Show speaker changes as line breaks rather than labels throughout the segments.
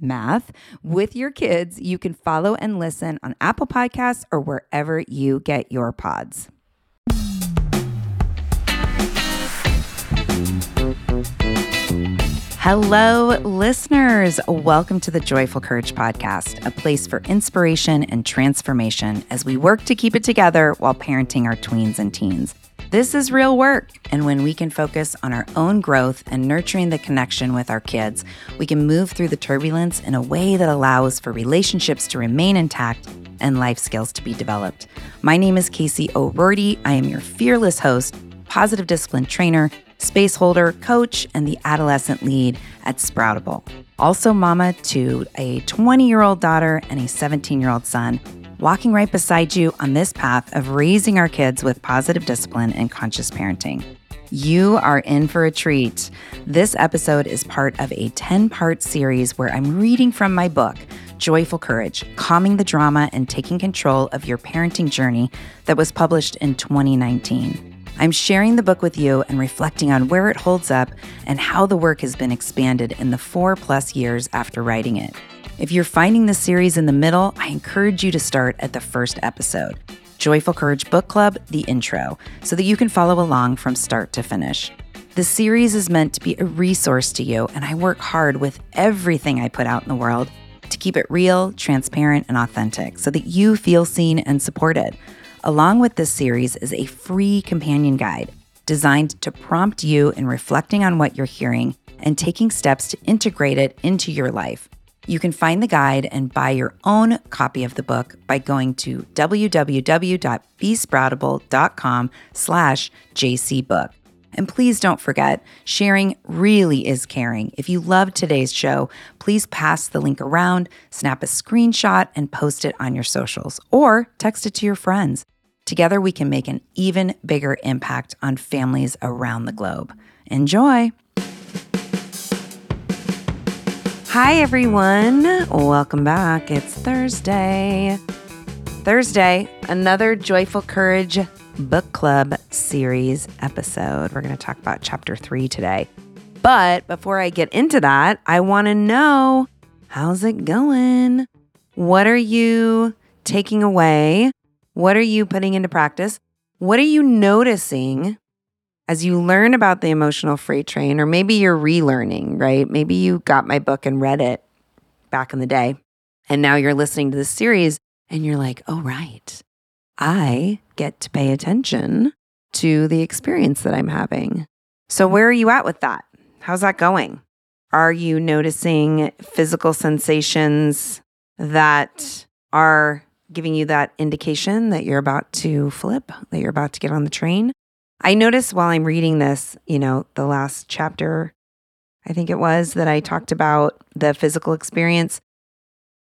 math with your kids. You can follow and listen on Apple Podcasts or wherever you get your pods. Hello, listeners. Welcome to the Joyful Courage Podcast, a place for inspiration and transformation as we work to keep it together while parenting our tweens and teens. This is real work, and when we can focus on our own growth and nurturing the connection with our kids, we can move through the turbulence in a way that allows for relationships to remain intact and life skills to be developed. My name is Casey O'Rourke. I am your fearless host, positive discipline trainer, space holder, coach, and the adolescent lead at Sproutable. Also, mama to a 20 year old daughter and a 17 year old son, walking right beside you on this path of raising our kids with positive discipline and conscious parenting. You are in for a treat. This episode is part of a 10 part series where I'm reading from my book, Joyful Courage Calming the Drama and Taking Control of Your Parenting Journey, that was published in 2019. I'm sharing the book with you and reflecting on where it holds up and how the work has been expanded in the four plus years after writing it. If you're finding the series in the middle, I encourage you to start at the first episode Joyful Courage Book Club, the intro, so that you can follow along from start to finish. The series is meant to be a resource to you, and I work hard with everything I put out in the world to keep it real, transparent, and authentic so that you feel seen and supported. Along with this series is a free companion guide designed to prompt you in reflecting on what you're hearing and taking steps to integrate it into your life. You can find the guide and buy your own copy of the book by going to www.besproutable.com slash jcbook. And please don't forget, sharing really is caring. If you loved today's show, please pass the link around, snap a screenshot, and post it on your socials or text it to your friends. Together, we can make an even bigger impact on families around the globe. Enjoy! Hi, everyone. Welcome back. It's Thursday. Thursday, another Joyful Courage Book Club series episode. We're going to talk about chapter three today. But before I get into that, I want to know how's it going? What are you taking away? What are you putting into practice? What are you noticing as you learn about the emotional freight train, or maybe you're relearning, right? Maybe you got my book and read it back in the day, and now you're listening to this series and you're like, oh, right, I get to pay attention to the experience that I'm having. So, where are you at with that? How's that going? Are you noticing physical sensations that are giving you that indication that you're about to flip, that you're about to get on the train? I noticed while I'm reading this, you know, the last chapter, I think it was that I mm-hmm. talked about the physical experience.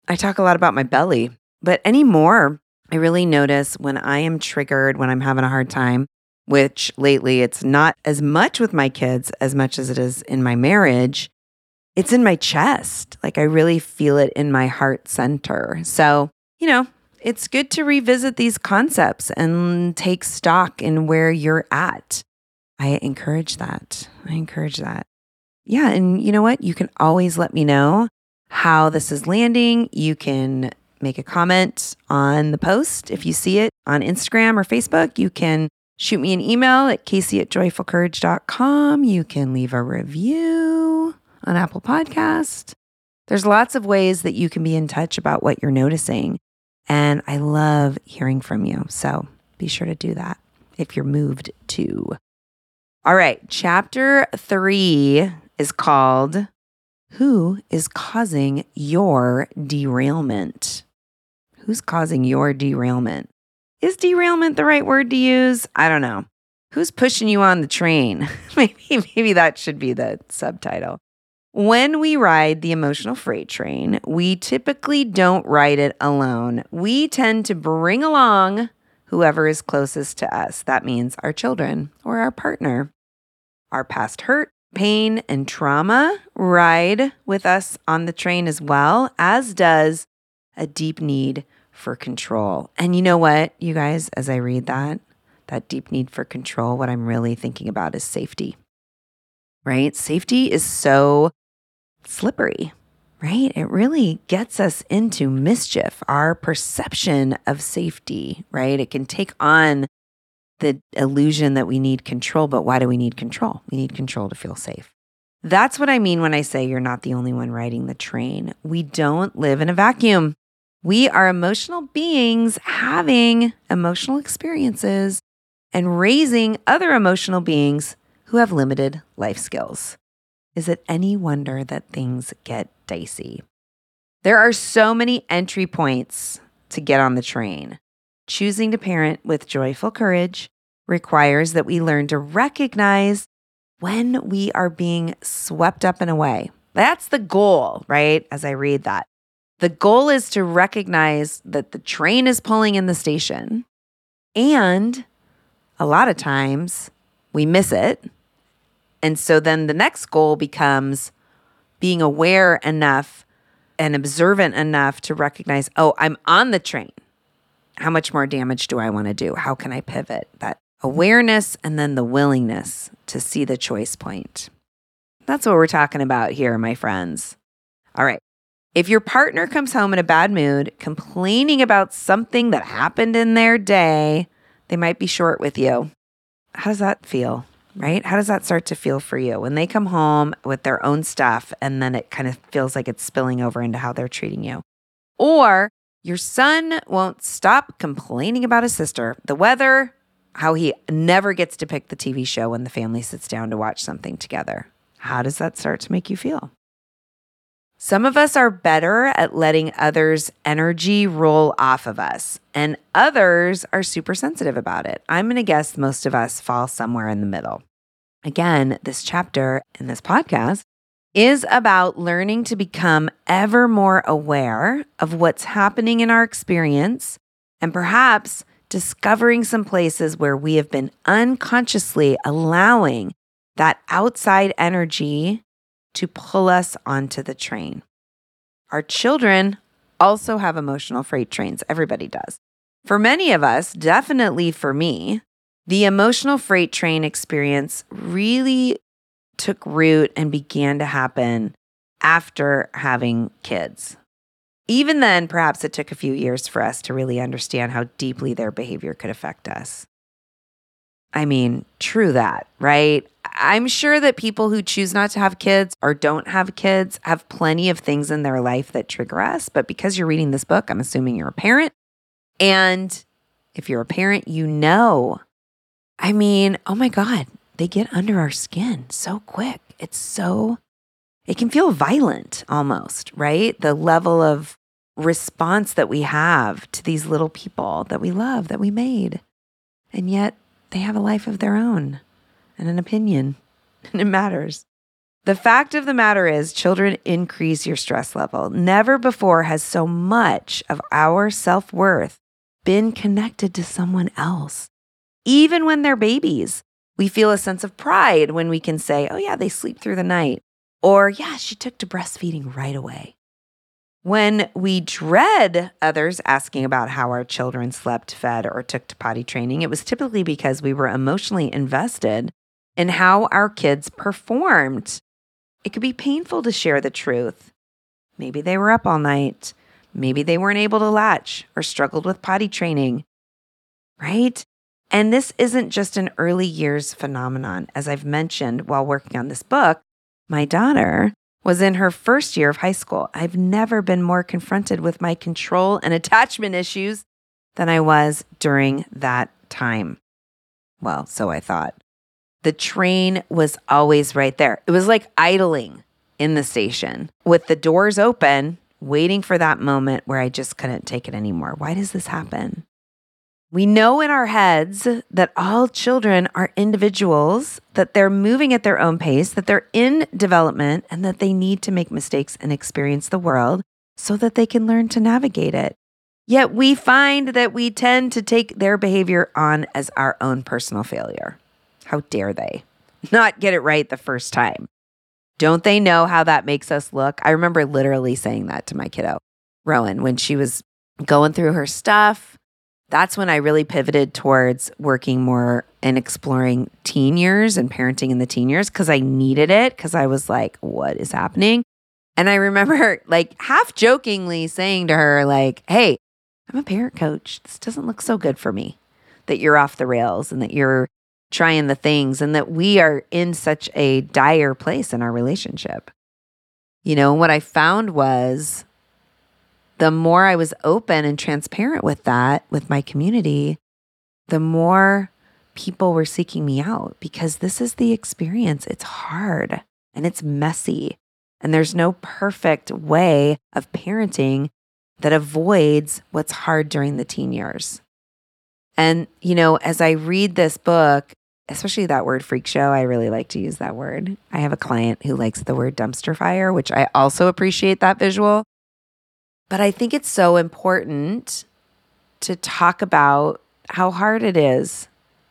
I talk a lot about my belly, but anymore, I really notice when I am triggered, when I'm having a hard time, which lately it's not as much with my kids as much as it is in my marriage. It's in my chest. Like I really feel it in my heart center. So, you know, it's good to revisit these concepts and take stock in where you're at. I encourage that. I encourage that. Yeah. And you know what? You can always let me know how this is landing. You can make a comment on the post. If you see it on Instagram or Facebook, you can shoot me an email at casey at joyfulcourage.com. You can leave a review on Apple Podcast. There's lots of ways that you can be in touch about what you're noticing. And I love hearing from you. So be sure to do that if you're moved to. All right, chapter three is called Who is Causing Your Derailment? Who's causing your derailment? Is derailment the right word to use? I don't know. Who's pushing you on the train? maybe, maybe that should be the subtitle. When we ride the emotional freight train, we typically don't ride it alone. We tend to bring along whoever is closest to us. That means our children or our partner. Our past hurt, pain, and trauma ride with us on the train as well, as does a deep need for control. And you know what, you guys, as I read that, that deep need for control, what I'm really thinking about is safety, right? Safety is so slippery, right? It really gets us into mischief, our perception of safety, right? It can take on the illusion that we need control, but why do we need control? We need control to feel safe. That's what I mean when I say you're not the only one riding the train. We don't live in a vacuum. We are emotional beings having emotional experiences and raising other emotional beings who have limited life skills. Is it any wonder that things get dicey? There are so many entry points to get on the train. Choosing to parent with joyful courage requires that we learn to recognize when we are being swept up and away. That's the goal, right? As I read that. The goal is to recognize that the train is pulling in the station. And a lot of times we miss it and so then the next goal becomes being aware enough and observant enough to recognize, oh, I'm on the train. How much more damage do I want to do? How can I pivot? That awareness and then the willingness to see the choice point. That's what we're talking about here, my friends. All right. If your partner comes home in a bad mood, complaining about something that happened in their day, they might be short with you. How does that feel? Right? How does that start to feel for you when they come home with their own stuff and then it kind of feels like it's spilling over into how they're treating you? Or your son won't stop complaining about his sister, the weather, how he never gets to pick the TV show when the family sits down to watch something together. How does that start to make you feel? Some of us are better at letting others' energy roll off of us, and others are super sensitive about it. I'm going to guess most of us fall somewhere in the middle. Again, this chapter in this podcast is about learning to become ever more aware of what's happening in our experience and perhaps discovering some places where we have been unconsciously allowing that outside energy to pull us onto the train. Our children also have emotional freight trains. Everybody does. For many of us, definitely for me, the emotional freight train experience really took root and began to happen after having kids. Even then, perhaps it took a few years for us to really understand how deeply their behavior could affect us. I mean, true that, right? I'm sure that people who choose not to have kids or don't have kids have plenty of things in their life that trigger us. But because you're reading this book, I'm assuming you're a parent. And if you're a parent, you know. I mean, oh my God, they get under our skin so quick. It's so, it can feel violent almost, right? The level of response that we have to these little people that we love, that we made. And yet they have a life of their own and an opinion, and it matters. The fact of the matter is, children increase your stress level. Never before has so much of our self worth been connected to someone else. Even when they're babies, we feel a sense of pride when we can say, oh, yeah, they sleep through the night. Or, yeah, she took to breastfeeding right away. When we dread others asking about how our children slept, fed, or took to potty training, it was typically because we were emotionally invested in how our kids performed. It could be painful to share the truth. Maybe they were up all night. Maybe they weren't able to latch or struggled with potty training, right? And this isn't just an early years phenomenon. As I've mentioned while working on this book, my daughter was in her first year of high school. I've never been more confronted with my control and attachment issues than I was during that time. Well, so I thought. The train was always right there. It was like idling in the station with the doors open, waiting for that moment where I just couldn't take it anymore. Why does this happen? We know in our heads that all children are individuals, that they're moving at their own pace, that they're in development, and that they need to make mistakes and experience the world so that they can learn to navigate it. Yet we find that we tend to take their behavior on as our own personal failure. How dare they not get it right the first time? Don't they know how that makes us look? I remember literally saying that to my kiddo, Rowan, when she was going through her stuff that's when I really pivoted towards working more and exploring teen years and parenting in the teen years because I needed it because I was like, what is happening? And I remember like half jokingly saying to her, like, hey, I'm a parent coach. This doesn't look so good for me that you're off the rails and that you're trying the things and that we are in such a dire place in our relationship. You know, what I found was the more I was open and transparent with that, with my community, the more people were seeking me out because this is the experience. It's hard and it's messy. And there's no perfect way of parenting that avoids what's hard during the teen years. And, you know, as I read this book, especially that word freak show, I really like to use that word. I have a client who likes the word dumpster fire, which I also appreciate that visual. But I think it's so important to talk about how hard it is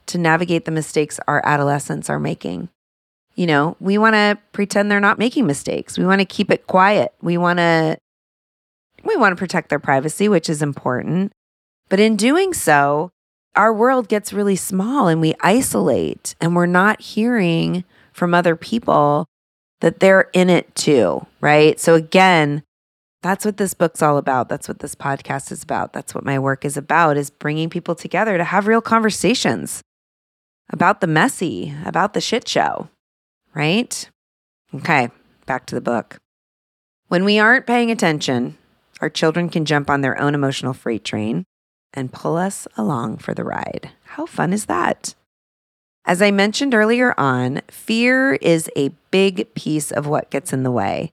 to navigate the mistakes our adolescents are making. You know, we want to pretend they're not making mistakes. We want to keep it quiet. We want to we want to protect their privacy, which is important. But in doing so, our world gets really small and we isolate and we're not hearing from other people that they're in it too, right? So again, that's what this book's all about. That's what this podcast is about. That's what my work is about is bringing people together to have real conversations about the messy, about the shit show, right? Okay, back to the book. When we aren't paying attention, our children can jump on their own emotional freight train and pull us along for the ride. How fun is that? As I mentioned earlier on, fear is a big piece of what gets in the way.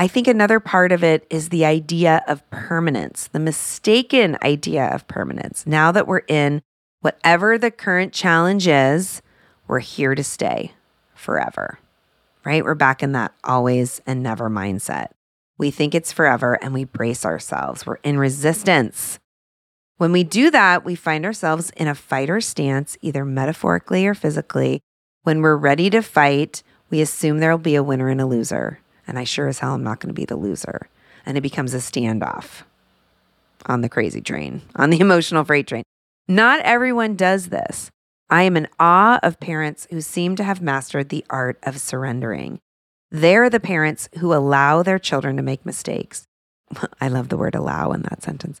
I think another part of it is the idea of permanence, the mistaken idea of permanence. Now that we're in whatever the current challenge is, we're here to stay forever, right? We're back in that always and never mindset. We think it's forever and we brace ourselves. We're in resistance. When we do that, we find ourselves in a fighter stance, either metaphorically or physically. When we're ready to fight, we assume there'll be a winner and a loser. And I sure as hell am not going to be the loser. And it becomes a standoff on the crazy train, on the emotional freight train. Not everyone does this. I am in awe of parents who seem to have mastered the art of surrendering. They're the parents who allow their children to make mistakes. I love the word allow in that sentence.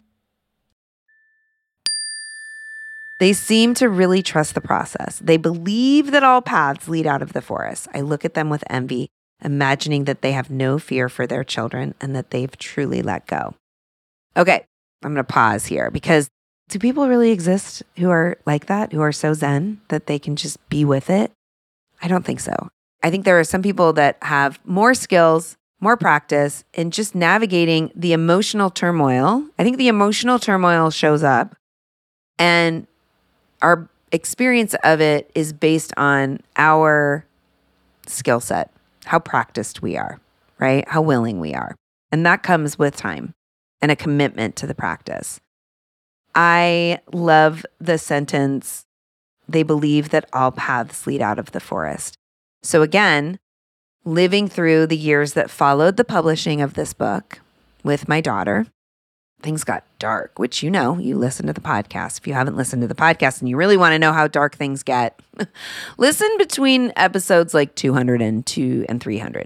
They seem to really trust the process. They believe that all paths lead out of the forest. I look at them with envy, imagining that they have no fear for their children and that they've truly let go. Okay, I'm going to pause here because do people really exist who are like that, who are so zen that they can just be with it? I don't think so. I think there are some people that have more skills, more practice in just navigating the emotional turmoil. I think the emotional turmoil shows up and our experience of it is based on our skill set, how practiced we are, right? How willing we are. And that comes with time and a commitment to the practice. I love the sentence, they believe that all paths lead out of the forest. So, again, living through the years that followed the publishing of this book with my daughter, things got dark, which you know, you listen to the podcast. If you haven't listened to the podcast and you really want to know how dark things get, listen between episodes like 202 and 300.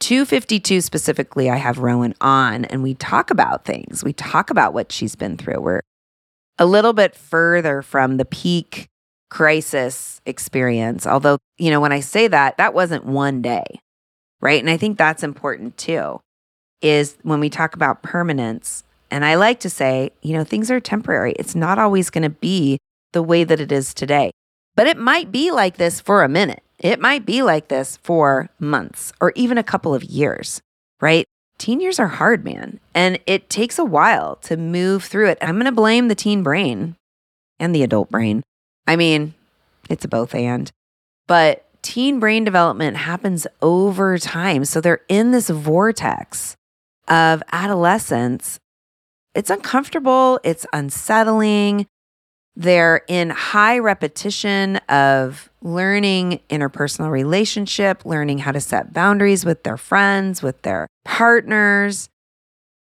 252 specifically, I have Rowan on and we talk about things. We talk about what she's been through. We're a little bit further from the peak crisis experience. Although, you know, when I say that, that wasn't one day, right? And I think that's important too, is when we talk about permanence, and I like to say, you know, things are temporary. It's not always going to be the way that it is today, but it might be like this for a minute. It might be like this for months or even a couple of years, right? Teen years are hard, man. And it takes a while to move through it. I'm going to blame the teen brain and the adult brain. I mean, it's a both and. But teen brain development happens over time. So they're in this vortex of adolescence it's uncomfortable, it's unsettling. They're in high repetition of learning interpersonal relationship, learning how to set boundaries with their friends, with their partners.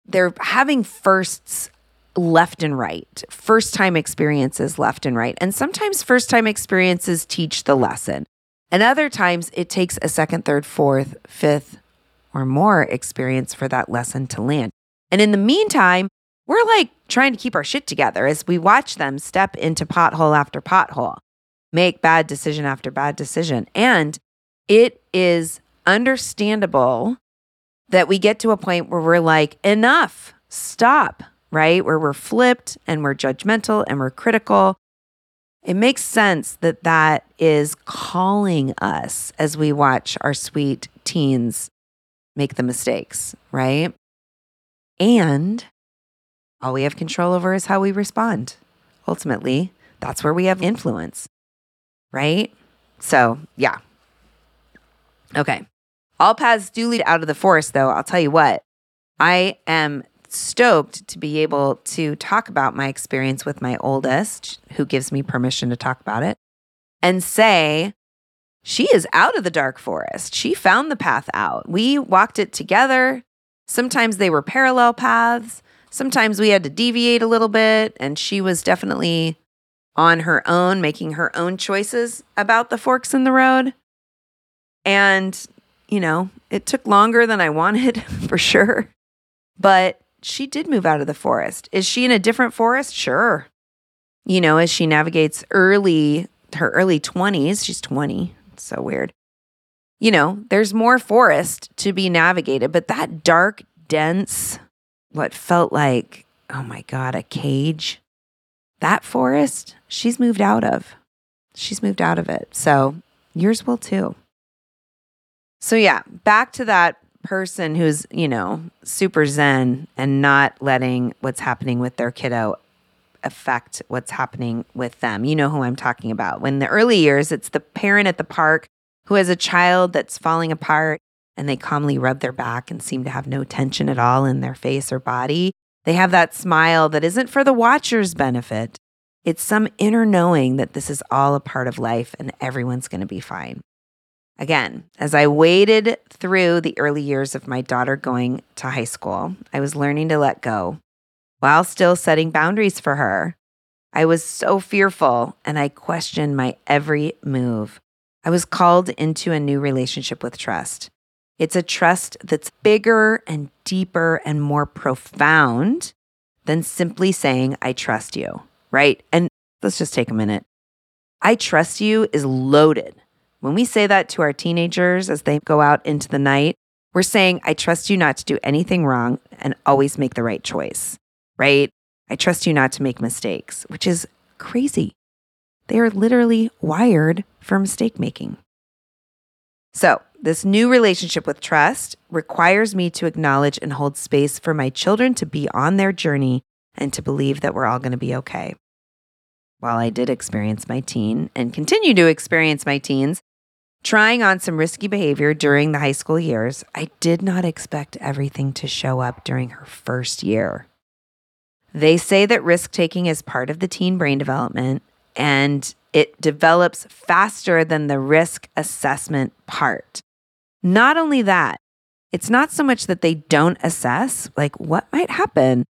They're having firsts left and right, first time experiences left and right. And sometimes first time experiences teach the lesson. And other times it takes a second, third, fourth, fifth, or more experience for that lesson to land. And in the meantime, we're like trying to keep our shit together as we watch them step into pothole after pothole, make bad decision after bad decision. And it is understandable that we get to a point where we're like, enough, stop, right? Where we're flipped and we're judgmental and we're critical. It makes sense that that is calling us as we watch our sweet teens make the mistakes, right? And all we have control over is how we respond. Ultimately, that's where we have influence, right? So, yeah. Okay. All paths do lead out of the forest, though. I'll tell you what, I am stoked to be able to talk about my experience with my oldest, who gives me permission to talk about it, and say she is out of the dark forest. She found the path out. We walked it together. Sometimes they were parallel paths. Sometimes we had to deviate a little bit. And she was definitely on her own, making her own choices about the forks in the road. And, you know, it took longer than I wanted for sure. But she did move out of the forest. Is she in a different forest? Sure. You know, as she navigates early, her early 20s, she's 20. It's so weird. You know, there's more forest to be navigated, but that dark, dense, what felt like, oh my God, a cage, that forest, she's moved out of. She's moved out of it. So yours will too. So, yeah, back to that person who's, you know, super zen and not letting what's happening with their kiddo affect what's happening with them. You know who I'm talking about. When the early years, it's the parent at the park who has a child that's falling apart and they calmly rub their back and seem to have no tension at all in their face or body. They have that smile that isn't for the watcher's benefit. It's some inner knowing that this is all a part of life and everyone's going to be fine. Again, as I waded through the early years of my daughter going to high school, I was learning to let go while still setting boundaries for her. I was so fearful and I questioned my every move. I was called into a new relationship with trust. It's a trust that's bigger and deeper and more profound than simply saying, I trust you, right? And let's just take a minute. I trust you is loaded when we say that to our teenagers as they go out into the night, we're saying, I trust you not to do anything wrong and always make the right choice, right? I trust you not to make mistakes, which is crazy. They are literally wired for mistake making. So, this new relationship with trust requires me to acknowledge and hold space for my children to be on their journey and to believe that we're all going to be okay. While I did experience my teen and continue to experience my teens Trying on some risky behavior during the high school years, I did not expect everything to show up during her first year. They say that risk taking is part of the teen brain development and it develops faster than the risk assessment part. Not only that, it's not so much that they don't assess, like what might happen.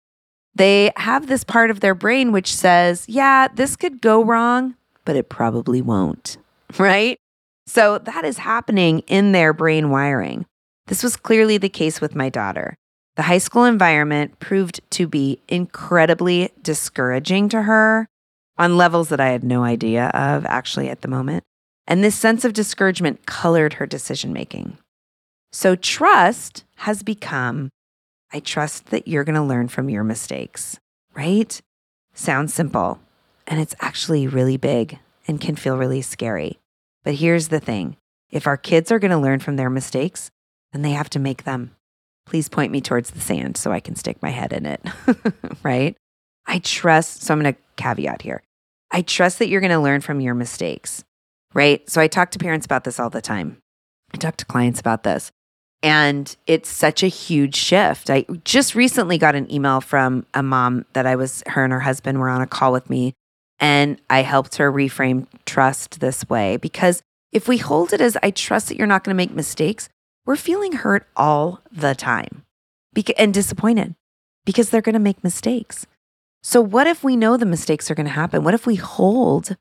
They have this part of their brain which says, yeah, this could go wrong, but it probably won't, right? So that is happening in their brain wiring. This was clearly the case with my daughter. The high school environment proved to be incredibly discouraging to her on levels that I had no idea of actually at the moment. And this sense of discouragement colored her decision making. So trust has become I trust that you're going to learn from your mistakes, right? Sounds simple, and it's actually really big and can feel really scary. But here's the thing if our kids are going to learn from their mistakes, then they have to make them. Please point me towards the sand so I can stick my head in it, right? I trust, so I'm going to caveat here. I trust that you're going to learn from your mistakes, right? So I talk to parents about this all the time. I talk to clients about this. And it's such a huge shift. I just recently got an email from a mom that I was, her and her husband were on a call with me and I helped her reframe trust this way because if we hold it as I trust that you're not going to make mistakes, we're feeling hurt all the time and disappointed because they're going to make mistakes. So, what if we know the mistakes are going to happen? What if we hold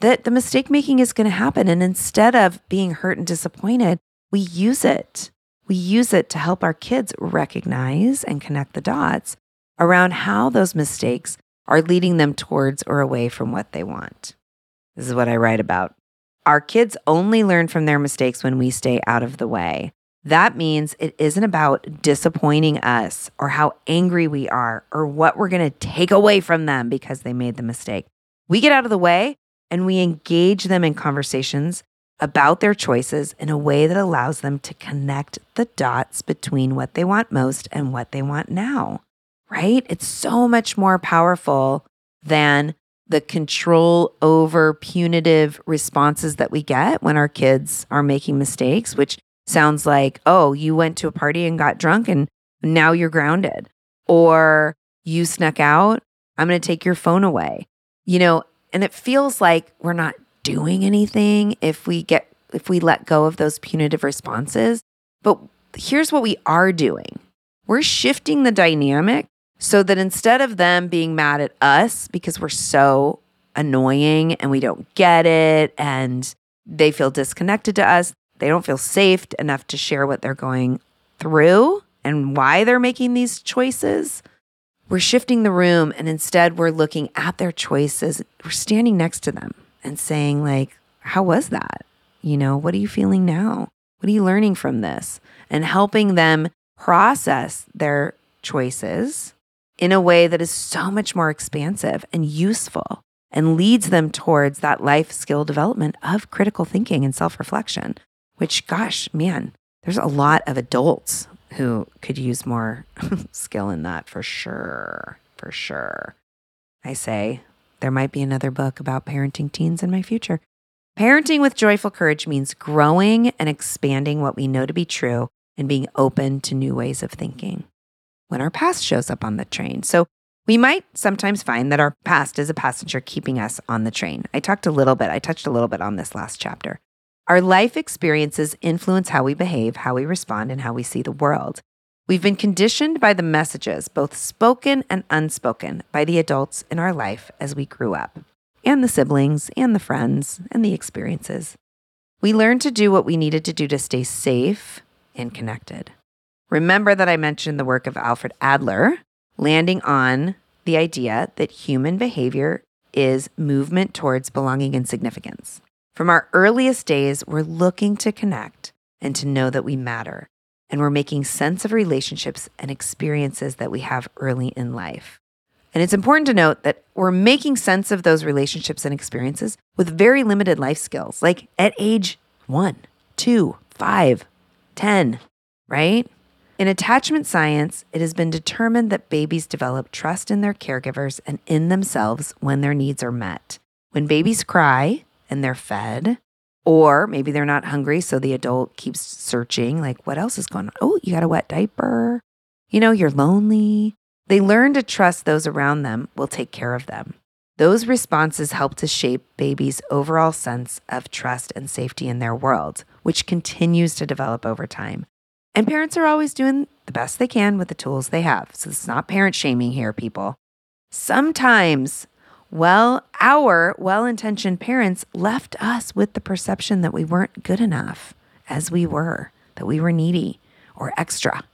that the mistake making is going to happen? And instead of being hurt and disappointed, we use it. We use it to help our kids recognize and connect the dots around how those mistakes are leading them towards or away from what they want. This is what I write about. Our kids only learn from their mistakes when we stay out of the way. That means it isn't about disappointing us or how angry we are or what we're going to take away from them because they made the mistake. We get out of the way and we engage them in conversations about their choices in a way that allows them to connect the dots between what they want most and what they want now right? It's so much more powerful than the control over punitive responses that we get when our kids are making mistakes, which sounds like, oh, you went to a party and got drunk and now you're grounded, or you snuck out. I'm going to take your phone away. You know, and it feels like we're not doing anything if we get if we let go of those punitive responses. But here's what we are doing we're shifting the dynamic so that instead of them being mad at us because we're so annoying and we don't get it and they feel disconnected to us, they don't feel safe enough to share what they're going through and why they're making these choices. We're shifting the room and instead we're looking at their choices. We're standing next to them and saying, like, how was that? You know, what are you feeling now? What are you learning from this? And helping them process their choices in a way that is so much more expansive and useful and leads them towards that life skill development of critical thinking and self reflection, which, gosh, man, there's a lot of adults who could use more skill in that for sure. For sure. I say there might be another book about parenting teens in my future. Parenting with joyful courage means growing and expanding what we know to be true and being open to new ways of thinking when our past shows up on the train. So we might sometimes find that our past is a passenger keeping us on the train. I talked a little bit, I touched a little bit on this last chapter. Our life experiences influence how we behave, how we respond, and how we see the world. We've been conditioned by the messages, both spoken and unspoken, by the adults in our life as we grew up, and the siblings, and the friends, and the experiences. We learned to do what we needed to do to stay safe and connected. Remember that I mentioned the work of Alfred Adler, landing on the idea that human behavior is movement towards belonging and significance. From our earliest days, we're looking to connect and to know that we matter. And we're making sense of relationships and experiences that we have early in life. And it's important to note that we're making sense of those relationships and experiences with very limited life skills, like at age one, two, five, 10, right? In attachment science, it has been determined that babies develop trust in their caregivers and in themselves when their needs are met. When babies cry, and they're fed. Or maybe they're not hungry, so the adult keeps searching, like, what else is going on? Oh, you got a wet diaper. You know, you're lonely. They learn to trust those around them will take care of them. Those responses help to shape babies' overall sense of trust and safety in their world, which continues to develop over time. And parents are always doing the best they can with the tools they have. So it's not parent shaming here, people. Sometimes well, our well intentioned parents left us with the perception that we weren't good enough as we were, that we were needy or extra.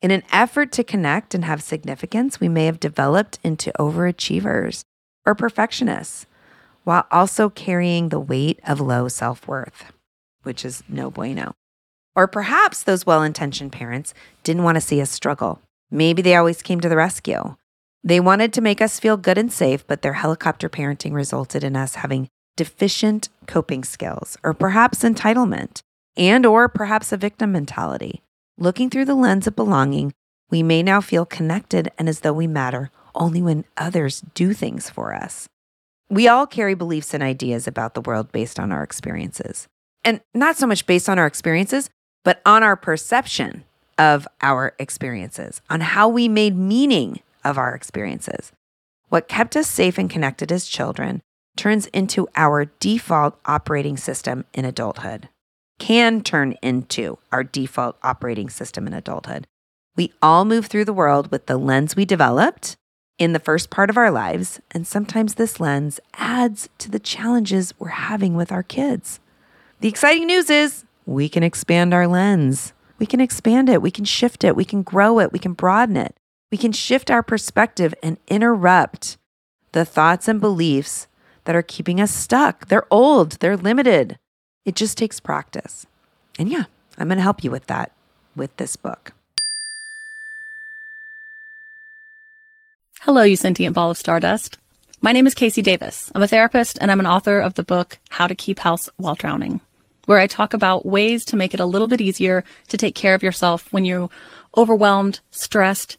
In an effort to connect and have significance, we may have developed into overachievers or perfectionists while also carrying the weight of low self worth, which is no bueno. Or perhaps those well intentioned parents didn't want to see us struggle. Maybe they always came to the rescue. They wanted to make us feel good and safe, but their helicopter parenting resulted in us having deficient coping skills or perhaps entitlement and or perhaps a victim mentality. Looking through the lens of belonging, we may now feel connected and as though we matter only when others do things for us. We all carry beliefs and ideas about the world based on our experiences. And not so much based on our experiences, but on our perception of our experiences, on how we made meaning of our experiences. What kept us safe and connected as children turns into our default operating system in adulthood, can turn into our default operating system in adulthood. We all move through the world with the lens we developed in the first part of our lives, and sometimes this lens adds to the challenges we're having with our kids. The exciting news is we can expand our lens. We can expand it, we can shift it, we can grow it, we can broaden it we can shift our perspective and interrupt the thoughts and beliefs that are keeping us stuck. They're old, they're limited. It just takes practice. And yeah, I'm going to help you with that with this book.
Hello, you sentient ball of stardust. My name is KC Davis. I'm a therapist and I'm an author of the book How to Keep House While Drowning, where I talk about ways to make it a little bit easier to take care of yourself when you're overwhelmed, stressed,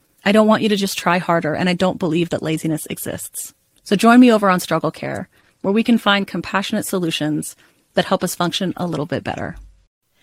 I don't want you to just try harder, and I don't believe that laziness exists. So join me over on Struggle Care, where we can find compassionate solutions that help us function a little bit better.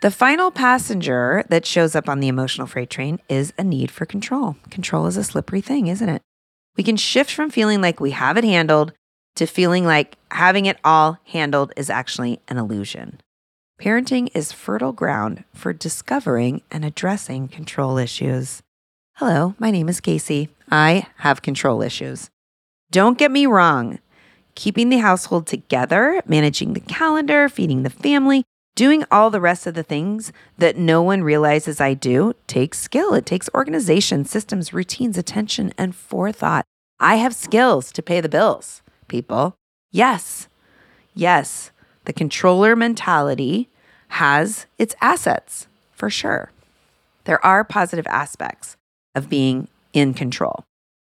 The final passenger that shows up on the emotional freight train is a need for control. Control is a slippery thing, isn't it? We can shift from feeling like we have it handled to feeling like having it all handled is actually an illusion. Parenting is fertile ground for discovering and addressing control issues. Hello, my name is Casey. I have control issues. Don't get me wrong, keeping the household together, managing the calendar, feeding the family, doing all the rest of the things that no one realizes I do takes skill. It takes organization, systems, routines, attention, and forethought. I have skills to pay the bills, people. Yes, yes, the controller mentality has its assets for sure. There are positive aspects of being in control.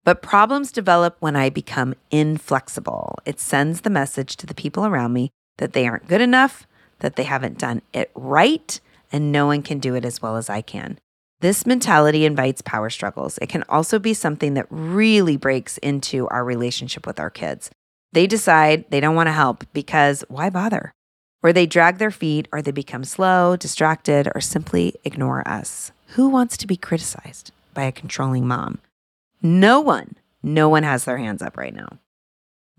But problems develop when I become inflexible. It sends the message to the people around me that they aren't good enough, that they haven't done it right, and no one can do it as well as I can. This mentality invites power struggles. It can also be something that really breaks into our relationship with our kids. They decide they don't want to help because why bother? Or they drag their feet, or they become slow, distracted, or simply ignore us. Who wants to be criticized by a controlling mom? No one, no one has their hands up right now.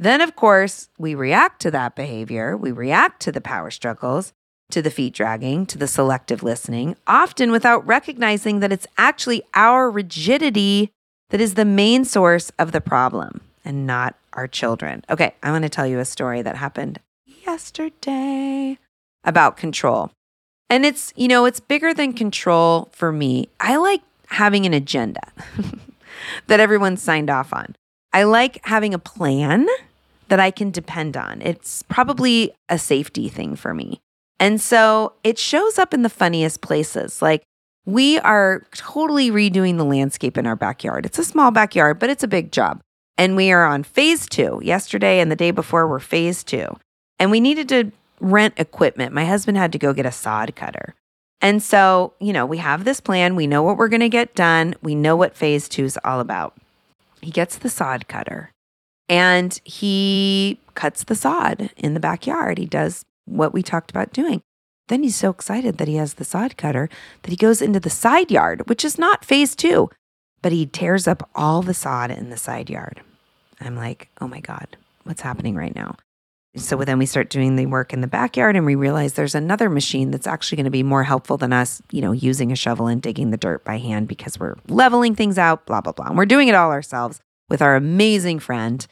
Then, of course, we react to that behavior. We react to the power struggles, to the feet dragging, to the selective listening, often without recognizing that it's actually our rigidity that is the main source of the problem and not our children. Okay, I want to tell you a story that happened yesterday about control. And it's, you know, it's bigger than control for me. I like having an agenda. that everyone signed off on. I like having a plan that I can depend on. It's probably a safety thing for me. And so it shows up in the funniest places. Like we are totally redoing the landscape in our backyard. It's a small backyard, but it's a big job. And we are on phase two. Yesterday and the day before were phase two. And we needed to rent equipment. My husband had to go get a sod cutter. And so, you know, we have this plan. We know what we're going to get done. We know what phase two is all about. He gets the sod cutter and he cuts the sod in the backyard. He does what we talked about doing. Then he's so excited that he has the sod cutter that he goes into the side yard, which is not phase two, but he tears up all the sod in the side yard. I'm like, oh my God, what's happening right now? So then we start doing the work in the backyard and we realize there's another machine that's actually going to be more helpful than us, you know, using a shovel and digging the dirt by hand because we're leveling things out, blah, blah, blah. And we're doing it all ourselves with our amazing friend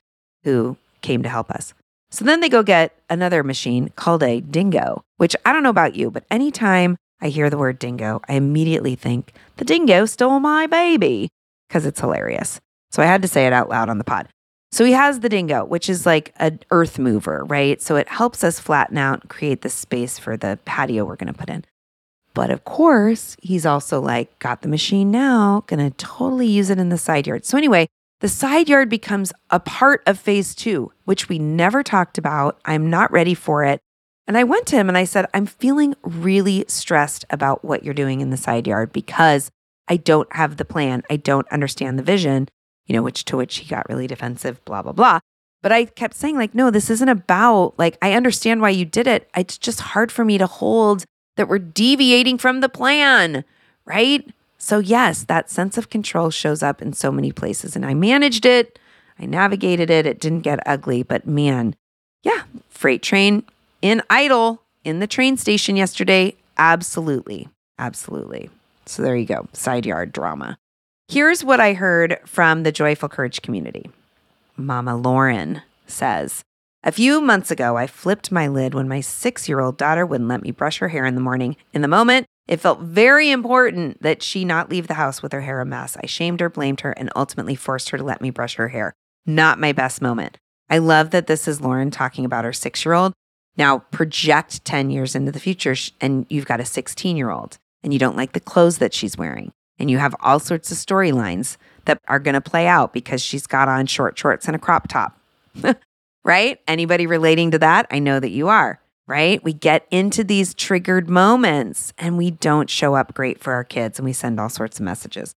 who came to help us. So then they go get another machine called a dingo, which I don't know about you, but anytime I hear the word dingo, I immediately think the dingo stole my baby because it's hilarious. So I had to say it out loud on the pod. So he has the dingo, which is like an earth mover, right? So it helps us flatten out and create the space for the patio we're going to put in. But of course, he's also like, got the machine now, going to totally use it in the side yard. So anyway, the side yard becomes a part of phase two, which we never talked about. I'm not ready for it. And I went to him and I said, I'm feeling really stressed about what you're doing in the side yard because I don't have the plan. I don't understand the vision. you know, which to which he got really defensive, blah, blah, blah. But I kept saying, like, no, this isn't about, like, I understand why you did it. It's just hard for me to hold that we're deviating from the plan, right? So, yes, that sense of control shows up in so many places. And I managed it, I navigated it. It didn't get ugly, but man, yeah, freight train in idle in the train station yesterday. Absolutely. Absolutely. So, there you go. Side yard drama. Here's what I heard from the Joyful Courage community. Mama Lauren says, a few months ago, I flipped my lid when my six year old daughter wouldn't let me brush her hair in the morning. In the moment, it felt very important that she not leave the house with her hair a mess. I shamed her, blamed her, and ultimately forced her to let me brush her hair. Not my best moment. I love that this is Lauren talking about her six year old. Now, project 10 years into the future, and you've got a 16 year old, and you don't like the clothes that she's wearing, and you have all sorts of storylines that are going to play out because she's got on short shorts and a crop top. right? Anybody relating to that? I know that you are, right? We get into these triggered moments and we don't show up great for our kids and we send all sorts of messages.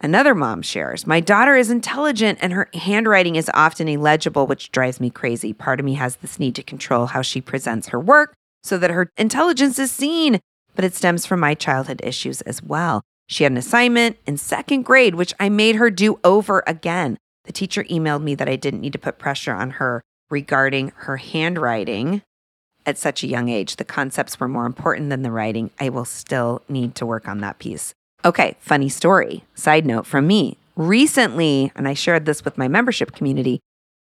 Another mom shares, My daughter is intelligent and her handwriting is often illegible, which drives me crazy. Part of me has this need to control how she presents her work so that her intelligence is seen, but it stems from my childhood issues as well. She had an assignment in second grade, which I made her do over again. The teacher emailed me that I didn't need to put pressure on her regarding her handwriting at such a young age. The concepts were more important than the writing. I will still need to work on that piece. Okay, funny story. Side note from me. Recently, and I shared this with my membership community,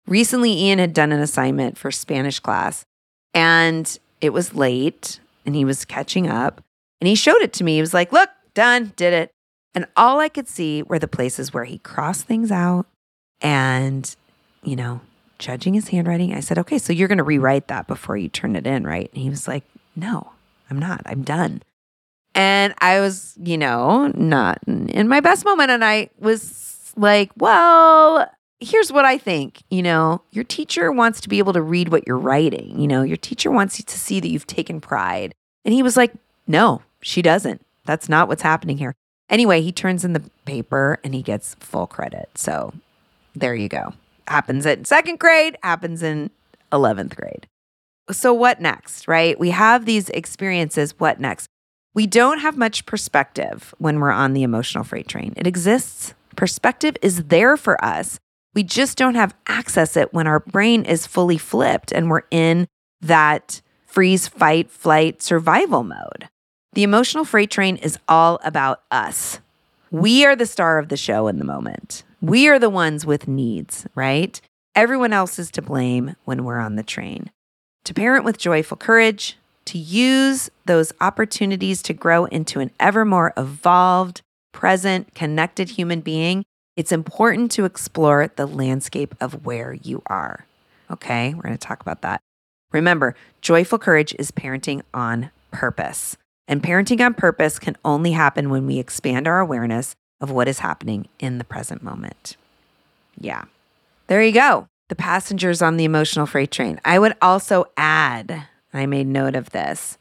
recently Ian had done an assignment for Spanish class and it was late and he was catching up and he showed it to me. He was like, Look, done, did it. And all I could see were the places where he crossed things out and, you know, judging his handwriting. I said, okay, so you're going to rewrite that before you turn it in, right? And he was like, no, I'm not. I'm done. And I was, you know, not in my best moment. And I was like, well, here's what I think. You know, your teacher wants to be able to read what you're writing. You know, your teacher wants you to see that you've taken pride. And he was like, no, she doesn't. That's not what's happening here. Anyway, he turns in the paper and he gets full credit. So there you go. Happens in second grade, happens in 11th grade. So, what next, right? We have these experiences. What next? We don't have much perspective when we're on the emotional freight train. It exists. Perspective is there for us. We just don't have access it when our brain is fully flipped and we're in that freeze, fight, flight, survival mode. The emotional freight train is all about us. We are the star of the show in the moment. We are the ones with needs, right? Everyone else is to blame when we're on the train. To parent with joyful courage, to use those opportunities to grow into an ever more evolved, present, connected human being, it's important to explore the landscape of where you are. Okay, we're going to talk about that. Remember, joyful courage is parenting on purpose. And parenting on purpose can only happen when we expand our awareness of what is happening in the present moment. Yeah. There you go. The passengers on the emotional freight train. I would also add, I made note of this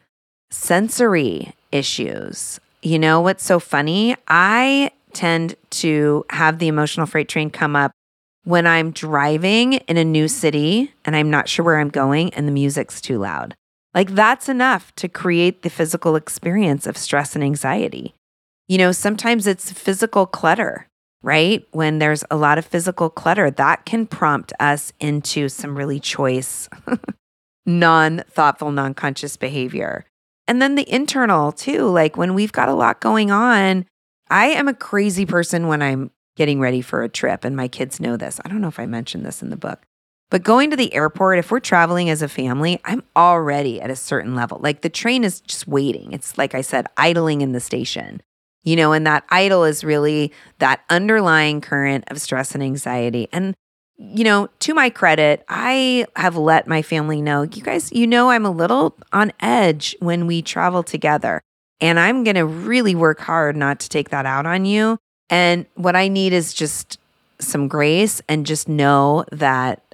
sensory issues. You know what's so funny? I tend to have the emotional freight train come up when I'm driving in a new city and I'm not sure where I'm going and the music's too loud. Like that's enough to create the physical experience of stress and anxiety. You know, sometimes it's physical clutter, right? When there's a lot of physical clutter, that can prompt us into some really choice, non thoughtful, non conscious behavior. And then the internal too, like when we've got a lot going on. I am a crazy person when I'm getting ready for a trip, and my kids know this. I don't know if I mentioned this in the book. But going to the airport, if we're traveling as a family, I'm already at a certain level. Like the train is just waiting. It's like I said, idling in the station you know, and that idle is really that underlying current of stress and anxiety. And, you know, to my credit, I have let my family know, you guys, you know, I'm a little on edge when we travel together. And I'm going to really work hard not to take that out on you. And what I need is just some grace and just know that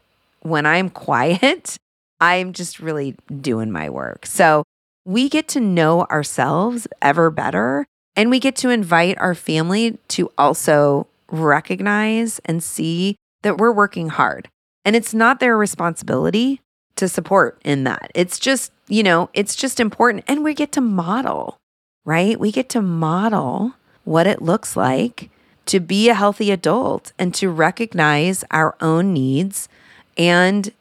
when I'm quiet, I'm just really doing my work. So we get to know ourselves ever better and we get to invite our family to also recognize and see that we're working hard. And it's not their responsibility to support in that. It's just, you know, it's just important. And we get to model, right? We get to model what it looks like to be a healthy adult and to recognize our own needs. And,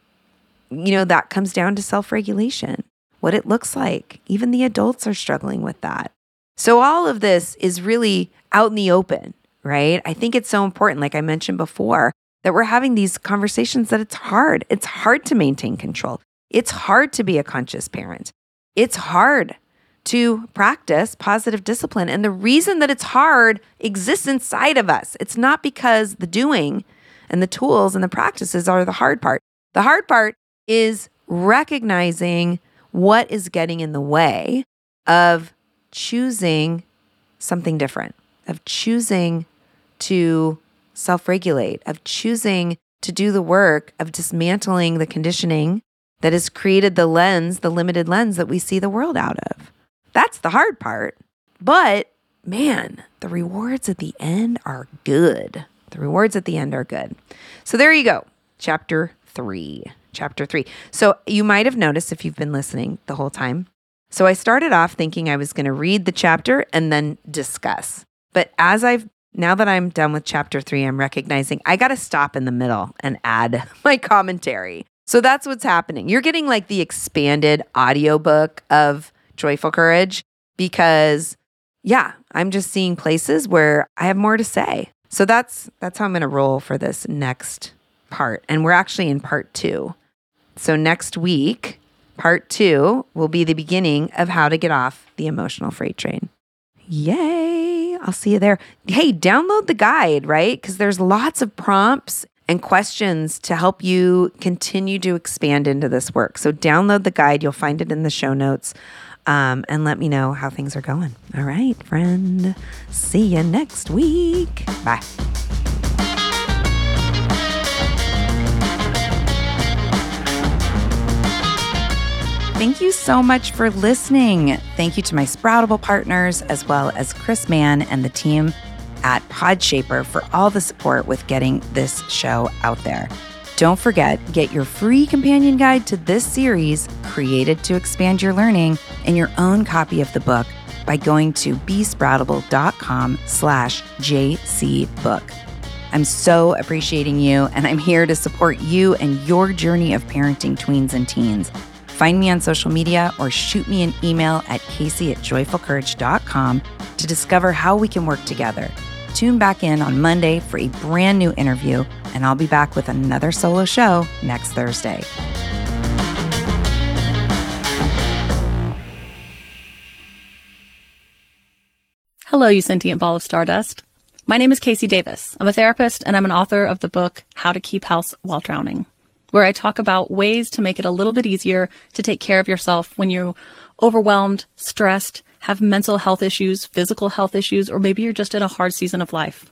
you know, that comes down to self regulation, what it looks like. Even the adults are struggling with that. So, all of this is really out in the open, right? I think it's so important, like I mentioned before, that we're having these conversations that it's hard. It's hard to maintain control. It's hard to be a conscious parent. It's hard to practice positive discipline. And the reason that it's hard exists inside of us. It's not because the doing and the tools and the practices are the hard part. The hard part is recognizing what is getting in the way of choosing something different, of choosing to self regulate, of choosing to do the work of dismantling the conditioning that has created the lens, the limited lens that we see the world out of. That's the hard part. But man, the rewards at the end are good. The rewards at the end are good. So there you go. Chapter three. Chapter three. So you might have noticed if you've been listening the whole time. So I started off thinking I was going to read the chapter and then discuss. But as I've now that I'm done with chapter three, I'm recognizing I got to stop in the middle and add my commentary. So that's what's happening. You're getting like the expanded audiobook of Joyful Courage because yeah, I'm just seeing places where I have more to say. So that's that's how I'm going to roll for this next part. And we're actually in part 2. So next week, part 2 will be the beginning of how to get off the emotional freight train. Yay! I'll see you there. Hey, download the guide, right? Cuz there's lots of prompts and questions to help you continue to expand into this work. So download the guide. You'll find it in the show notes um, and let me know how things are going. All right, friend. See you next week. Bye. Thank you so much for listening. Thank you to my Sproutable partners, as well as Chris Mann and the team at Podshaper for all the support with getting this show out there. Don't forget, get your free companion guide to this series, created to expand your learning, and your own copy of the book by going to besproutable.com slash jcbook. I'm so appreciating you, and I'm here to support you and your journey of parenting tweens and teens. Find me on social media or shoot me an email at casey at joyfulcourage.com to discover how we can work together. Tune back in on Monday for a brand new interview, and I'll be back with another solo show next Thursday.
Hello, you sentient ball of stardust. My name is KC Davis. I'm a therapist and I'm an author of the book How to Keep House While Drowning, where I talk about ways to make it a little bit easier to take care of yourself when you're overwhelmed, stressed, have mental health issues, physical health issues, or maybe you're just in a hard season of life.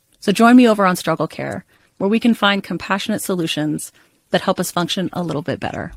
So join me over on Struggle Care, where we can find compassionate solutions that help us function a little bit better.